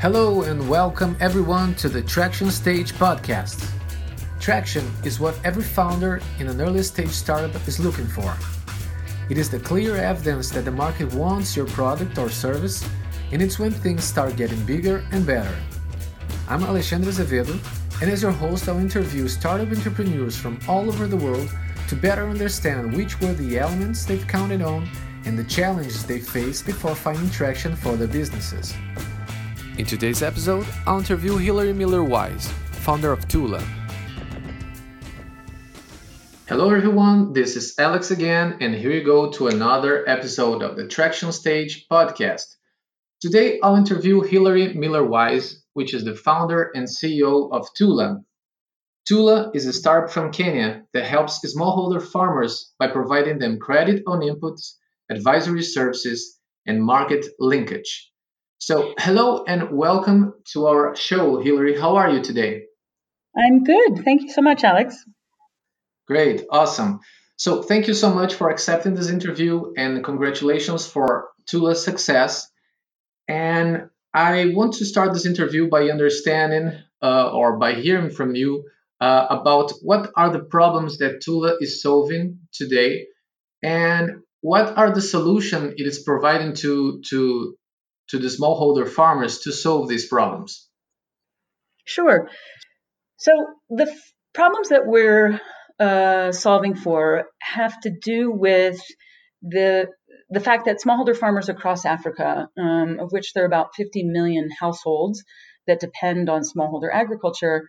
Hello and welcome everyone to the Traction Stage podcast. Traction is what every founder in an early stage startup is looking for. It is the clear evidence that the market wants your product or service, and it's when things start getting bigger and better. I'm Alexandre Azevedo, and as your host, I'll interview startup entrepreneurs from all over the world to better understand which were the elements they've counted on and the challenges they faced before finding traction for their businesses. In today's episode, I'll interview Hilary Miller Wise, founder of Tula. Hello, everyone. This is Alex again, and here you go to another episode of the Traction Stage podcast. Today, I'll interview Hilary Miller Wise, which is the founder and CEO of Tula. Tula is a startup from Kenya that helps smallholder farmers by providing them credit on inputs, advisory services, and market linkage. So, hello and welcome to our show, Hilary. How are you today? I'm good. Thank you so much, Alex. Great, awesome. So, thank you so much for accepting this interview and congratulations for Tula's success. And I want to start this interview by understanding uh, or by hearing from you uh, about what are the problems that Tula is solving today and what are the solutions it is providing to, to to the smallholder farmers to solve these problems? Sure. So the f- problems that we're uh, solving for have to do with the the fact that smallholder farmers across Africa, um, of which there are about 50 million households that depend on smallholder agriculture,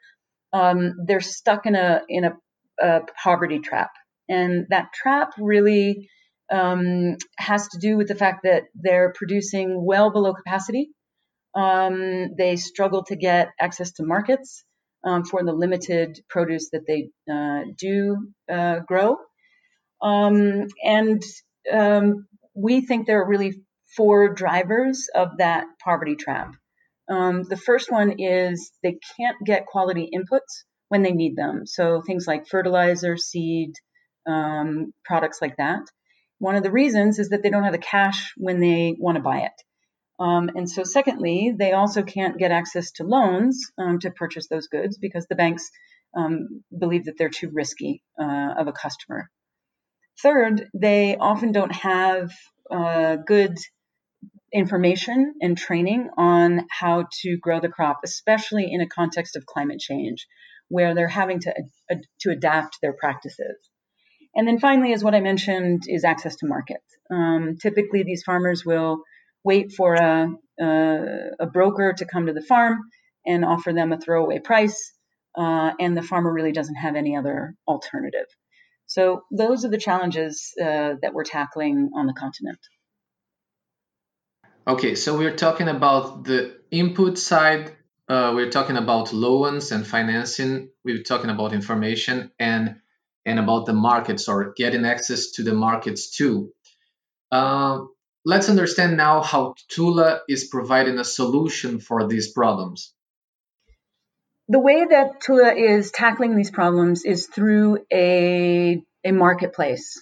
um, they're stuck in a in a, a poverty trap, and that trap really um, has to do with the fact that they're producing well below capacity. Um, they struggle to get access to markets um, for the limited produce that they uh, do uh, grow. Um, and um, we think there are really four drivers of that poverty trap. Um, the first one is they can't get quality inputs when they need them. So things like fertilizer, seed, products like that. One of the reasons is that they don't have the cash when they want to buy it. Um, and so, secondly, they also can't get access to loans um, to purchase those goods because the banks um, believe that they're too risky uh, of a customer. Third, they often don't have uh, good information and training on how to grow the crop, especially in a context of climate change, where they're having to, to adapt their practices. And then finally, as what I mentioned, is access to market. Um, typically, these farmers will wait for a, a, a, broker to come to the farm and offer them a throwaway price, uh, and the farmer really doesn't have any other alternative. So those are the challenges uh, that we're tackling on the continent. Okay, so we're talking about the input side. Uh, we're talking about loans and financing. We're talking about information and and about the markets or getting access to the markets too. Uh, let's understand now how Tula is providing a solution for these problems. The way that Tula is tackling these problems is through a, a marketplace.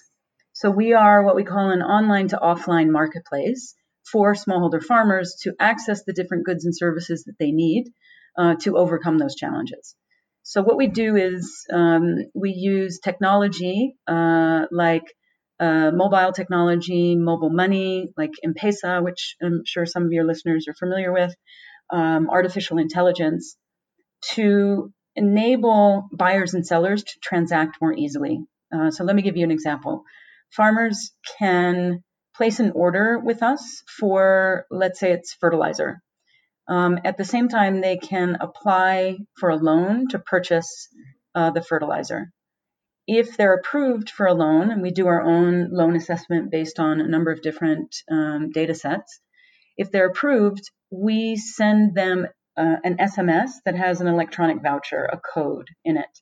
So we are what we call an online to offline marketplace for smallholder farmers to access the different goods and services that they need uh, to overcome those challenges. So what we do is um, we use technology uh, like uh, mobile technology, mobile money, like M-Pesa, which I'm sure some of your listeners are familiar with, um, artificial intelligence, to enable buyers and sellers to transact more easily. Uh, so let me give you an example. Farmers can place an order with us for, let's say it's fertilizer. Um, at the same time, they can apply for a loan to purchase uh, the fertilizer. If they're approved for a loan, and we do our own loan assessment based on a number of different um, data sets, if they're approved, we send them uh, an SMS that has an electronic voucher, a code in it.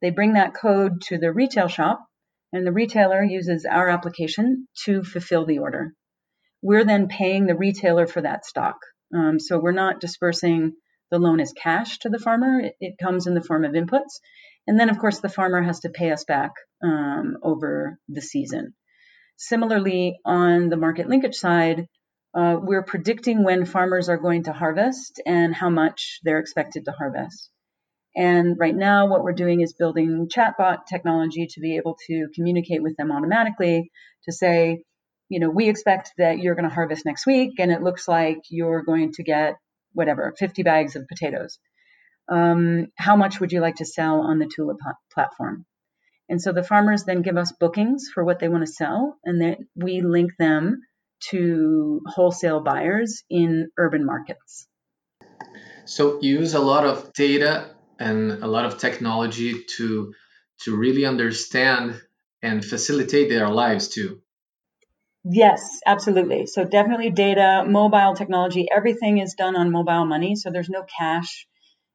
They bring that code to the retail shop, and the retailer uses our application to fulfill the order. We're then paying the retailer for that stock. Um, so we're not dispersing the loan as cash to the farmer. It, it, comes in the form of inputs. And then, of course, the farmer has to pay us back um, over the season. Similarly, on the market linkage side, Uh, we're predicting when farmers are going to harvest and how much they're expected to harvest. And right now, what we're doing is building chatbot technology to be able to communicate with them automatically to say, you know, we expect that you're going to harvest next week, and it looks like you're going to get whatever, 50 bags of potatoes. Um, how much would you like to sell on the Tula platform? And so the farmers then give us bookings for what they want to sell, and then we link them to wholesale buyers in urban markets. So you use a lot of data and a lot of technology to to really understand and facilitate their lives too. Yes, absolutely. So definitely data, mobile technology, everything is done on mobile money. So there's no cash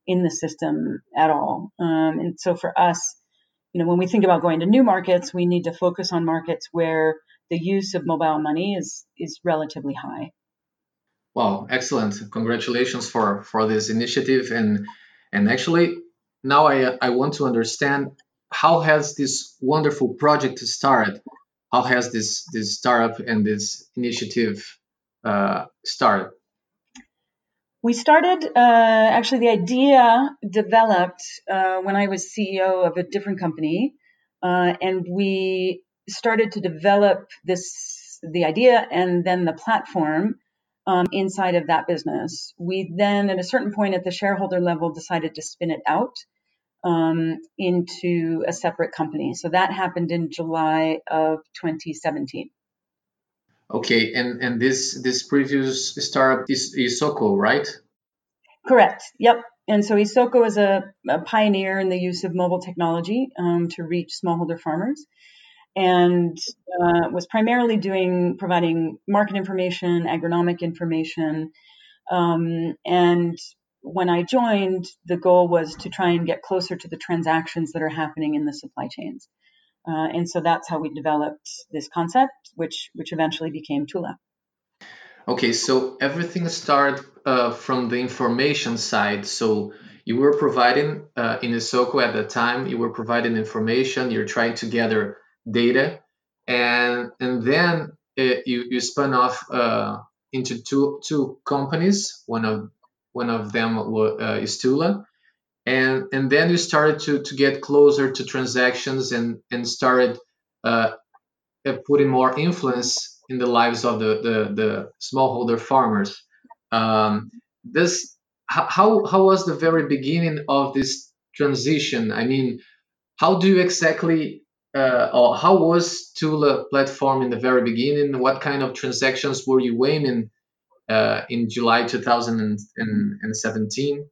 in the system at all. Um, and so for us, you know, when we think about going to new markets, we need to focus on markets where the use of mobile money is is relatively high. Wow, excellent! Congratulations for for this initiative and and actually now I I want to understand how has this wonderful project started? How has this this startup and this initiative uh, started? We started, uh, actually, the idea developed uh, when I was CEO of a different company. Uh, and we started to develop this, the idea and then the platform um, inside of that business. We then, at a certain point at the shareholder level, decided to spin it out um, into a separate company. So that happened in July of 2017. Okay, and and this this previous startup is Isoko, right? Correct. Yep. And so Isoko is a, a pioneer in the use of mobile technology um, to reach smallholder farmers, and uh, was primarily doing providing market information, agronomic information, um, and when I joined, the goal was to try and get closer to the transactions that are happening in the supply chains. Uh, and so that's how we developed this concept, which which eventually became Tula. Okay, so everything started uh, from the information side. So you were providing uh, in Isoko at the time, you were providing information. You're trying to gather data, and and then it, uh, you you spun off uh, into two two companies. One of one of them uh, is Tula, and and then you started to to get closer to transactions and and started uh, uh, putting more influence in the lives of the the, the smallholder farmers. Um, this how how was the very beginning of this transition? I mean, how do you exactly uh, or how was Tula platform in the very beginning? What kind of transactions were you aiming uh, in July 2017?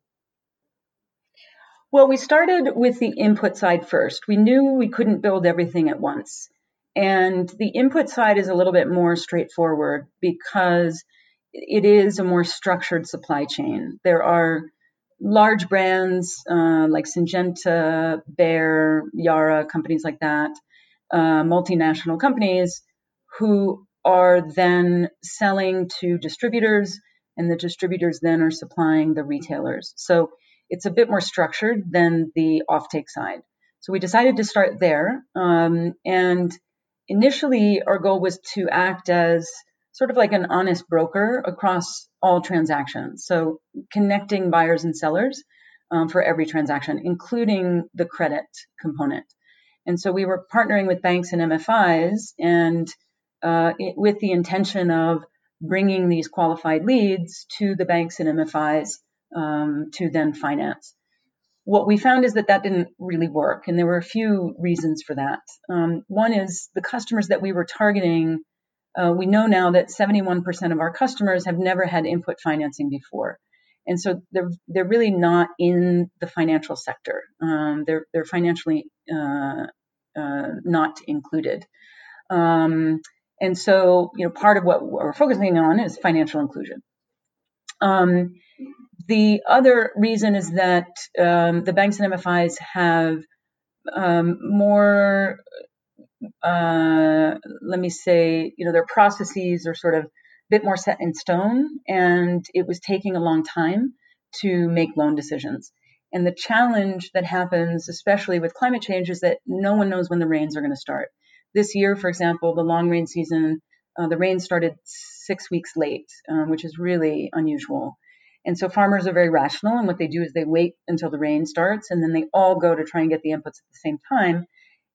Well, we started with the input side first. We knew we couldn't build everything at once. And the input side is a little bit more straightforward because it is a more structured supply chain. There are large brands uh, like Syngenta, Bayer, Yara, companies like that, uh, multinational companies who are then selling to distributors, and the distributors then are supplying the retailers. So it's a bit more structured than the offtake side. So we decided to start there. Um, and initially, our goal was to act as sort of like an honest broker across all transactions. So connecting buyers and sellers um, for every transaction, including the credit component. And so we were partnering with banks and MFIs and uh, it, with the intention of bringing these qualified leads to the banks and MFIs um, to then finance. What we found is that that didn't really work, and there were a few reasons for that. Um, one is the customers that we were targeting. Uh, we know now that 71% of our customers have never had input financing before, and so they're they're really not in the financial sector. Um, they're they're financially uh, uh, not included. Um, and so, you know, part of what we're focusing on is financial inclusion. Um, the other reason is that um, the banks and MFIs have um, more, uh, let me say, you know, their processes are sort of a bit more set in stone, and it was taking a long time to make loan decisions. And the challenge that happens, especially with climate change, is that no one knows when the rains are going to start. This year, for example, the long rain season Uh, the rain started six weeks late, um, which is really unusual. And so farmers are very rational, and what they do is they wait until the rain starts, and then they all go to try and get the inputs at the same time.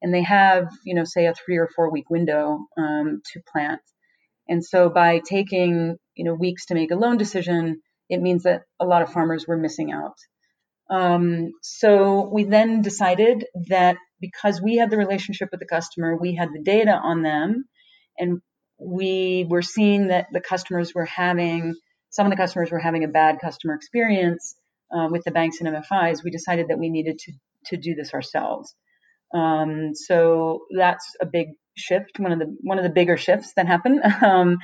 And they have, you know, say a three or four week window um, to plant. And so by taking, you know, weeks to make a loan decision, it means that a lot of farmers were missing out. Um, so we then decided that because we had the relationship with the customer, we had the data on them, and we were seeing that the customers were having some of the customers were having a bad customer experience uh, with the banks and MFIs. We decided that we needed to to do this ourselves. Um, so that's a big shift, one of the one of the bigger shifts that happened um,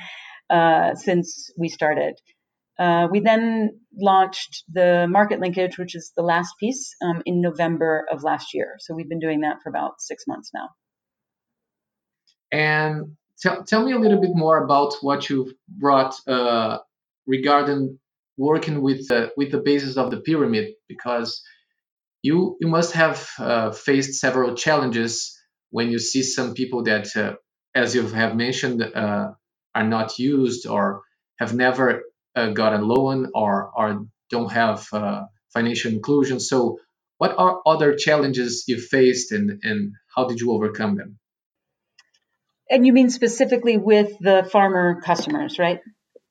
uh, since we started. Uh, we then launched the market linkage, which is the last piece, um, in November of last year. So we've been doing that for about six months now. And tell, tell me a little bit more about what you've brought uh, regarding working with uh, with the basis of the pyramid, because you you must have uh, faced several challenges when you see some people that, uh, as you have mentioned, uh, are not used or have never uh, got a loan or or don't have uh, financial inclusion. So, what are other challenges you faced, and and how did you overcome them? And you mean specifically with the farmer customers, right?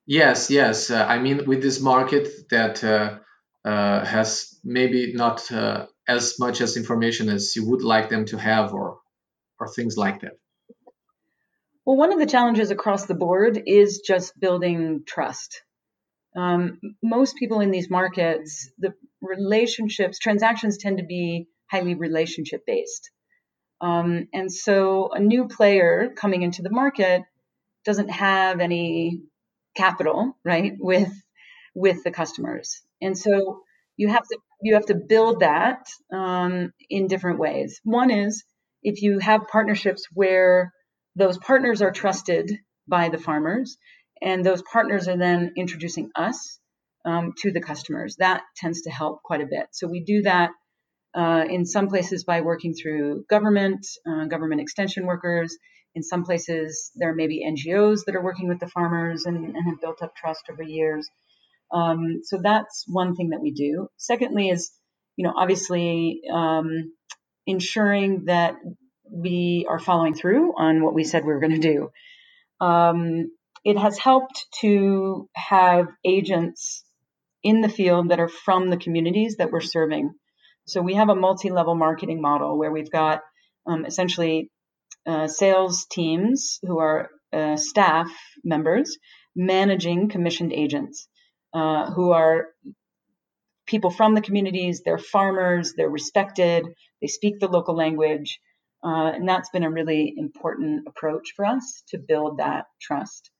Yes, yes. Uh, I mean, with this market that uh, uh, has maybe not uh, as much as information as you would like them to have, or or things like that. Well, one of the challenges across the board is just building trust. Um, most people in these markets, the relationships, transactions tend to be highly relationship based. Um, and so a new player coming into the market doesn't have any capital, right, with with the customers. And so you have to you have to build that um, in different ways. One is if you have partnerships where those partners are trusted by the farmers and those partners are then introducing us um, to the customers. That tends to help quite a bit. So we do that uh, in some places by working through government, uh, government extension workers. In some places, there may be NGOs that are working with the farmers and, and have built up trust over years. Um, so that's one thing that we do. Secondly, is you know obviously um, ensuring that we are following through on what we said we were going to do. Um, it has helped to have agents in the field that are from the communities that we're serving. So we have a multi-level marketing model where we've got um, essentially uh, sales teams who are uh, staff members managing commissioned agents uh, who are people from the communities. They're farmers. They're respected. They speak the local language. Uh, and that's been a really important approach for us to build that trust.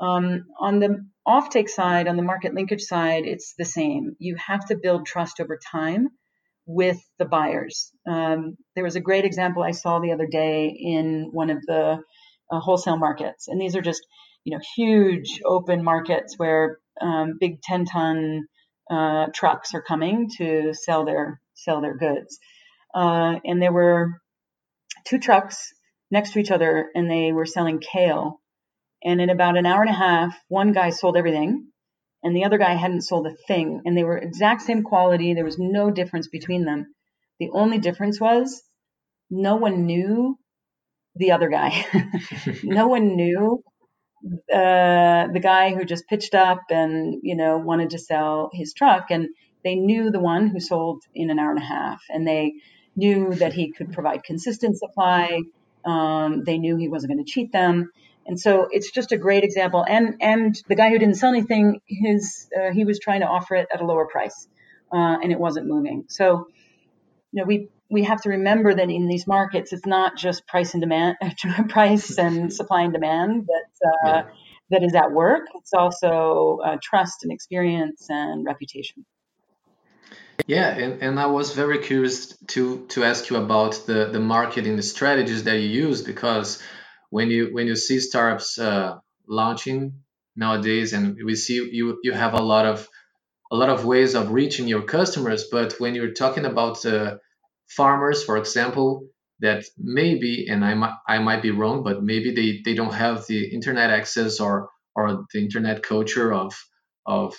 Um, on the offtake side, on the market linkage side, it's the same. You have to build trust over time with the buyers. Um, there was a great example I saw the other day in one of the uh, wholesale markets, and these are just you know huge open markets where um, big 10 ton uh, trucks are coming to sell their sell their goods, uh, and there were two trucks next to each other, and they were selling kale and in about an hour and a half, one guy sold everything and the other guy hadn't sold a thing. And they were exact same quality. There was no difference between them. The only difference was no one knew the other guy. no one knew uh, the guy who just pitched up and you know wanted to sell his truck, and they knew the one who sold in an hour and a half, and they knew that he could provide consistent supply. Um, they knew he wasn't going to cheat them, and so it's just a great example. And and the guy who didn't sell anything, his uh, he was trying to offer it at a lower price, uh, and it wasn't moving. So you know we we have to remember that in these markets, it's not just price and demand, price and supply and demand that uh, yeah. that is at work. It's also uh, trust and experience and reputation. Yeah, and, and I was very curious to to ask you about the the marketing strategies that you use because when you when you see startups uh, launching nowadays, and we see you you have a lot of a lot of ways of reaching your customers, but when you're talking about uh, farmers, for example, that maybe, and I might I might be wrong, but maybe they, they don't have the internet access or or the internet culture of of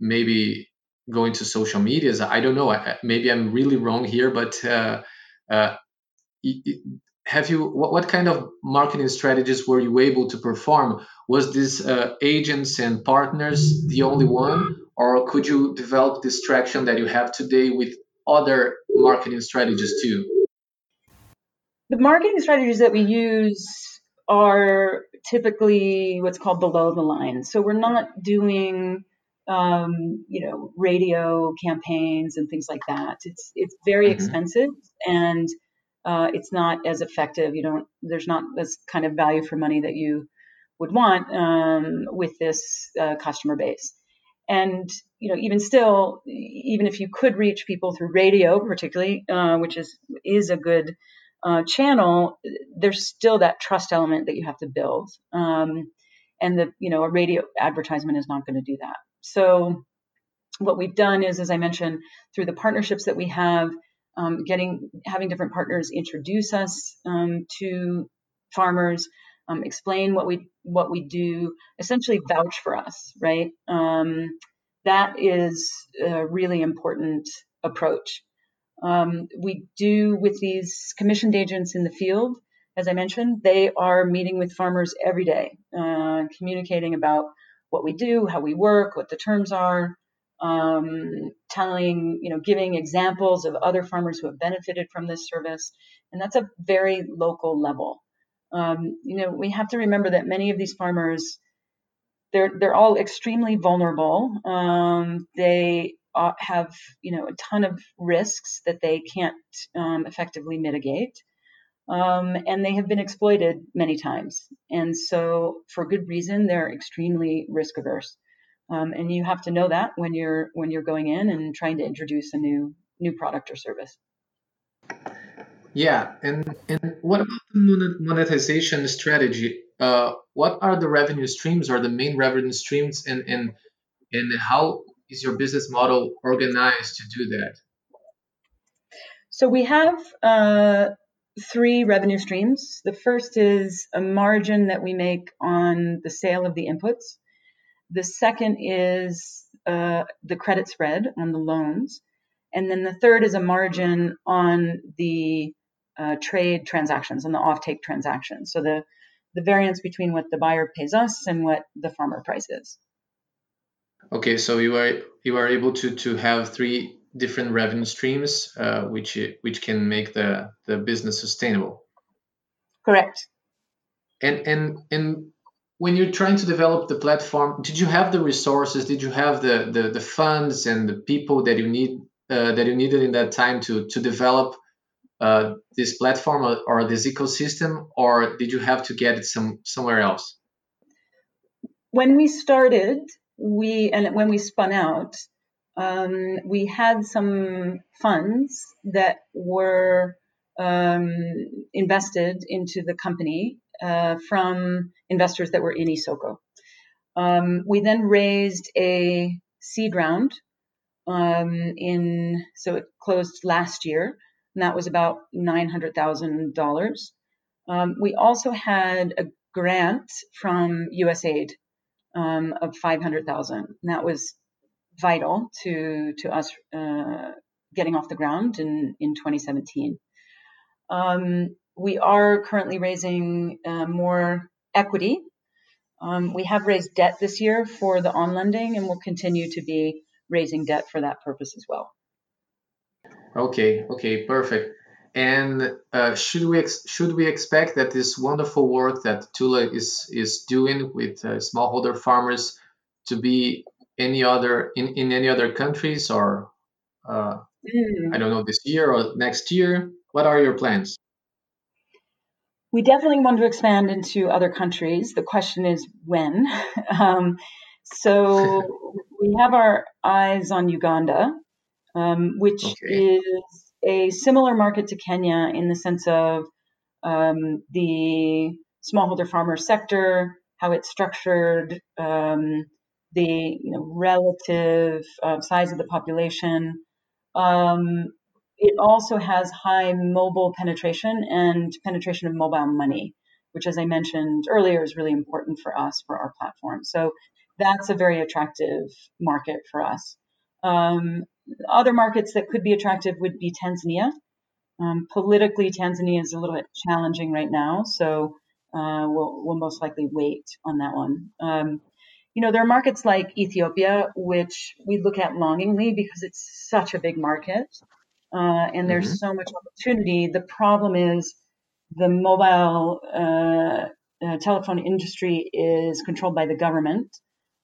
maybe going to social medias. I don't know. I, maybe I'm really wrong here, but uh, uh, have you what, what, kind of marketing strategies were you able to perform? Was this uh, agents and partners the only one, or could you develop this traction that you have today with other marketing strategies too? The marketing strategies that we use are typically what's called below the line. So we're not doing um, you know radio campaigns and things like that. It's it's very mm-hmm. expensive and uh, it's not as effective. You don't there's not this kind of value for money that you would want um, with this uh, customer base. And you know, even still, even if you could reach people through radio, particularly, uh, which is is a good uh, channel, there's still that trust element that you have to build. Um, and the you know a radio advertisement is not going to do that. So what we've done is, as I mentioned, through the partnerships that we have, um, getting having different partners introduce us um, to farmers, um, explain what we what we do, essentially vouch for us, right? Um, that is a really important approach. Um, we do with these commissioned agents in the field, as I mentioned, they are meeting with farmers every day, uh, communicating about what we do, how we work, what the terms are, um, telling, you know, giving examples of other farmers who have benefited from this service. And that's a very local level. Um, you know, we have to remember that many of these farmers, they're, they're all extremely vulnerable. Um, they uh, have you know a ton of risks that they can't um, effectively mitigate, um, and they have been exploited many times. And so, for good reason, they're extremely risk averse. Um, and you have to know that when you're when you're going in and trying to introduce a new new product or service. Yeah, and and what about the monetization strategy? Uh, what are the revenue streams or the main revenue streams, and and and how is your business model organized to do that? So we have uh, three revenue streams. The first is a margin that we make on the sale of the inputs. The second is uh, the credit spread on the loans. And then the third is a margin on the uh, trade transactions, on the offtake transactions. So the, the variance between what the buyer pays us and what the farmer price is. Okay, so you are you are able to to have three different revenue streams, uh, which which can make the the business sustainable. Correct. And and and when you're trying to develop the platform, did you have the resources? Did you have the the, the funds and the people that you need uh, that you needed in that time to to develop uh, this platform or, or, this ecosystem, or did you have to get it some somewhere else? When we started, we and when we spun out, um, we had some funds that were um, invested into the company uh, from investors that were in Isoko. Um, we then raised a seed round um, in so it closed last year, and that was about nine hundred thousand um, dollars. We also had a grant from USAID um, of 500,000. And that was vital to, to us uh, getting off the ground in, in 2017. Um, we are currently raising uh, more equity. Um, we have raised debt this year for the on lending and we'll continue to be raising debt for that purpose as well. Okay, okay, perfect. And uh, should we ex- should we expect that this wonderful work that Tula is is doing with uh, smallholder farmers to be any other in, in any other countries or uh, mm. I don't know this year or next year? What are your plans? We definitely want to expand into other countries. The question is when. um, so we have our eyes on Uganda, um, which okay. is a similar market to Kenya in the sense of um, the smallholder farmer sector, how it's structured, um, the you know, relative uh, size of the population. Um, it also has high mobile penetration and penetration of mobile money, which, as I mentioned earlier, is really important for us for our platform. So that's a very attractive market for us. Um, other markets that could be attractive would be Tanzania. Um, politically, Tanzania is a little bit challenging right now, so uh, we'll, we'll most likely wait on that one. Um, you know, there are markets like Ethiopia, which we look at longingly because it's such a big market uh, and there's mm-hmm. so much opportunity. The problem is the mobile uh, uh, telephone industry is controlled by the government,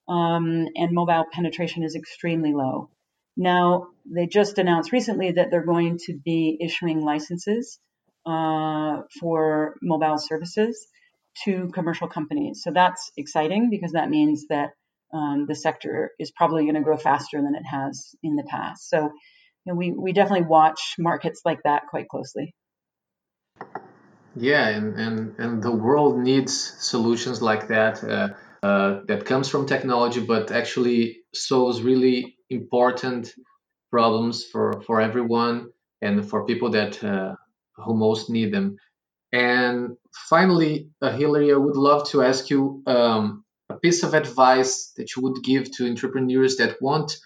um, and mobile penetration is extremely low. Now, they just announced recently that they're going to be issuing licenses uh, for mobile services to commercial companies. So that's exciting because that means that um, the sector is probably going to grow faster than it has in the past. So we, we definitely watch markets like that quite closely. Yeah, and, and, and the world needs solutions like that uh, uh, that comes from technology, but actually solves really important problems for, for everyone and for people that uh, who most need them. And finally, uh, Hilary, I would love to ask you um, a piece of advice that you would give to entrepreneurs that want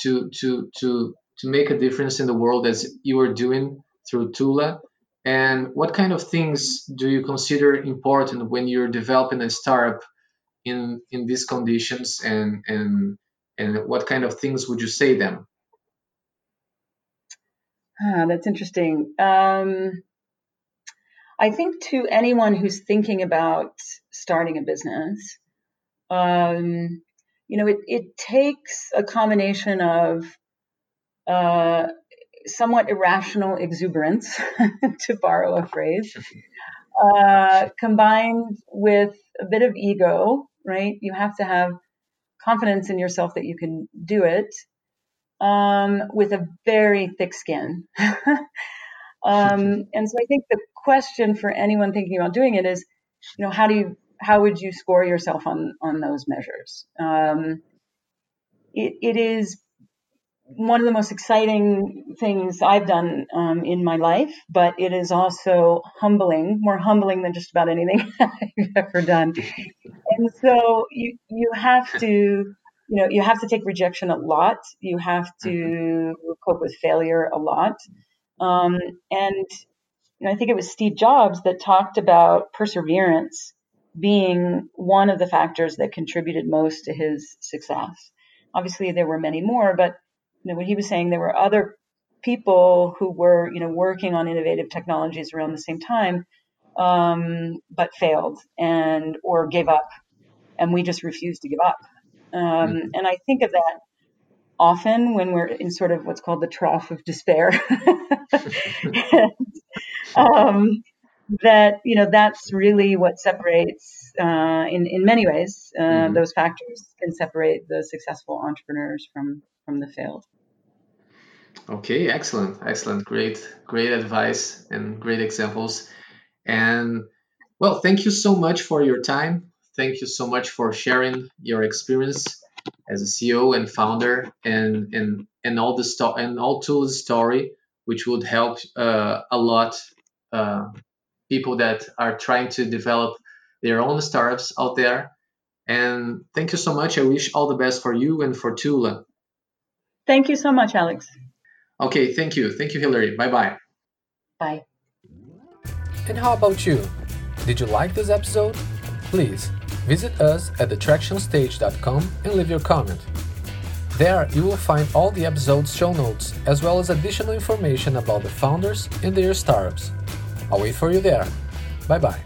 to to to to make a difference in the world as you are doing through Tula. And what kind of things do you consider important when you're developing a startup in in these conditions? And and and what kind of things would you say them? Ah, that's interesting. Um, I think to anyone who's thinking about starting a business, um, you know, it, it takes a combination of uh, somewhat irrational exuberance, to borrow a phrase, uh, combined with a bit of ego, right? You have to have confidence in yourself that you can do it um, with a very thick skin. Um, and so I think the question for anyone thinking about doing it is, you know, how do you how would you score yourself on on those measures? Um, it, it is one of the most exciting things I've done um, in my life, but it is also humbling, more humbling than just about anything I've ever done. And so you you have to you know you have to take rejection a lot. You have to mm-hmm. cope with failure a lot. Um, and you know, I think it was Steve Jobs that talked about perseverance being one of the factors that contributed most to his success. Obviously, there were many more, but you know, what he was saying, there were other people who were, you know, working on innovative technologies around the same time, um, but failed and or gave up, and we just refused to give up. Um, mm-hmm. And I think of that often when we're in sort of what's called the trough of despair. and, um, that you know that's really what separates uh, in in many ways uh, mm-hmm. those factors can separate the successful entrepreneurs from from the failed okay excellent excellent great great advice and great examples and well thank you so much for your time thank you so much for sharing your experience as a CEO and founder, and and and all the sto- and all tools story, which would help uh, a lot uh, people that are trying to develop their own startups out there. And thank you so much. I wish all the best for you and for Tula. Thank you so much, Alex. Okay, thank you. Thank you, Hilary. Bye bye. Bye. And how about you? Did you like this episode? Please Visit us at thetractionstage.com and leave your comment. There, you will find all the episode's show notes, as well as additional information about the founders and their startups. I'll wait for you there. Bye bye.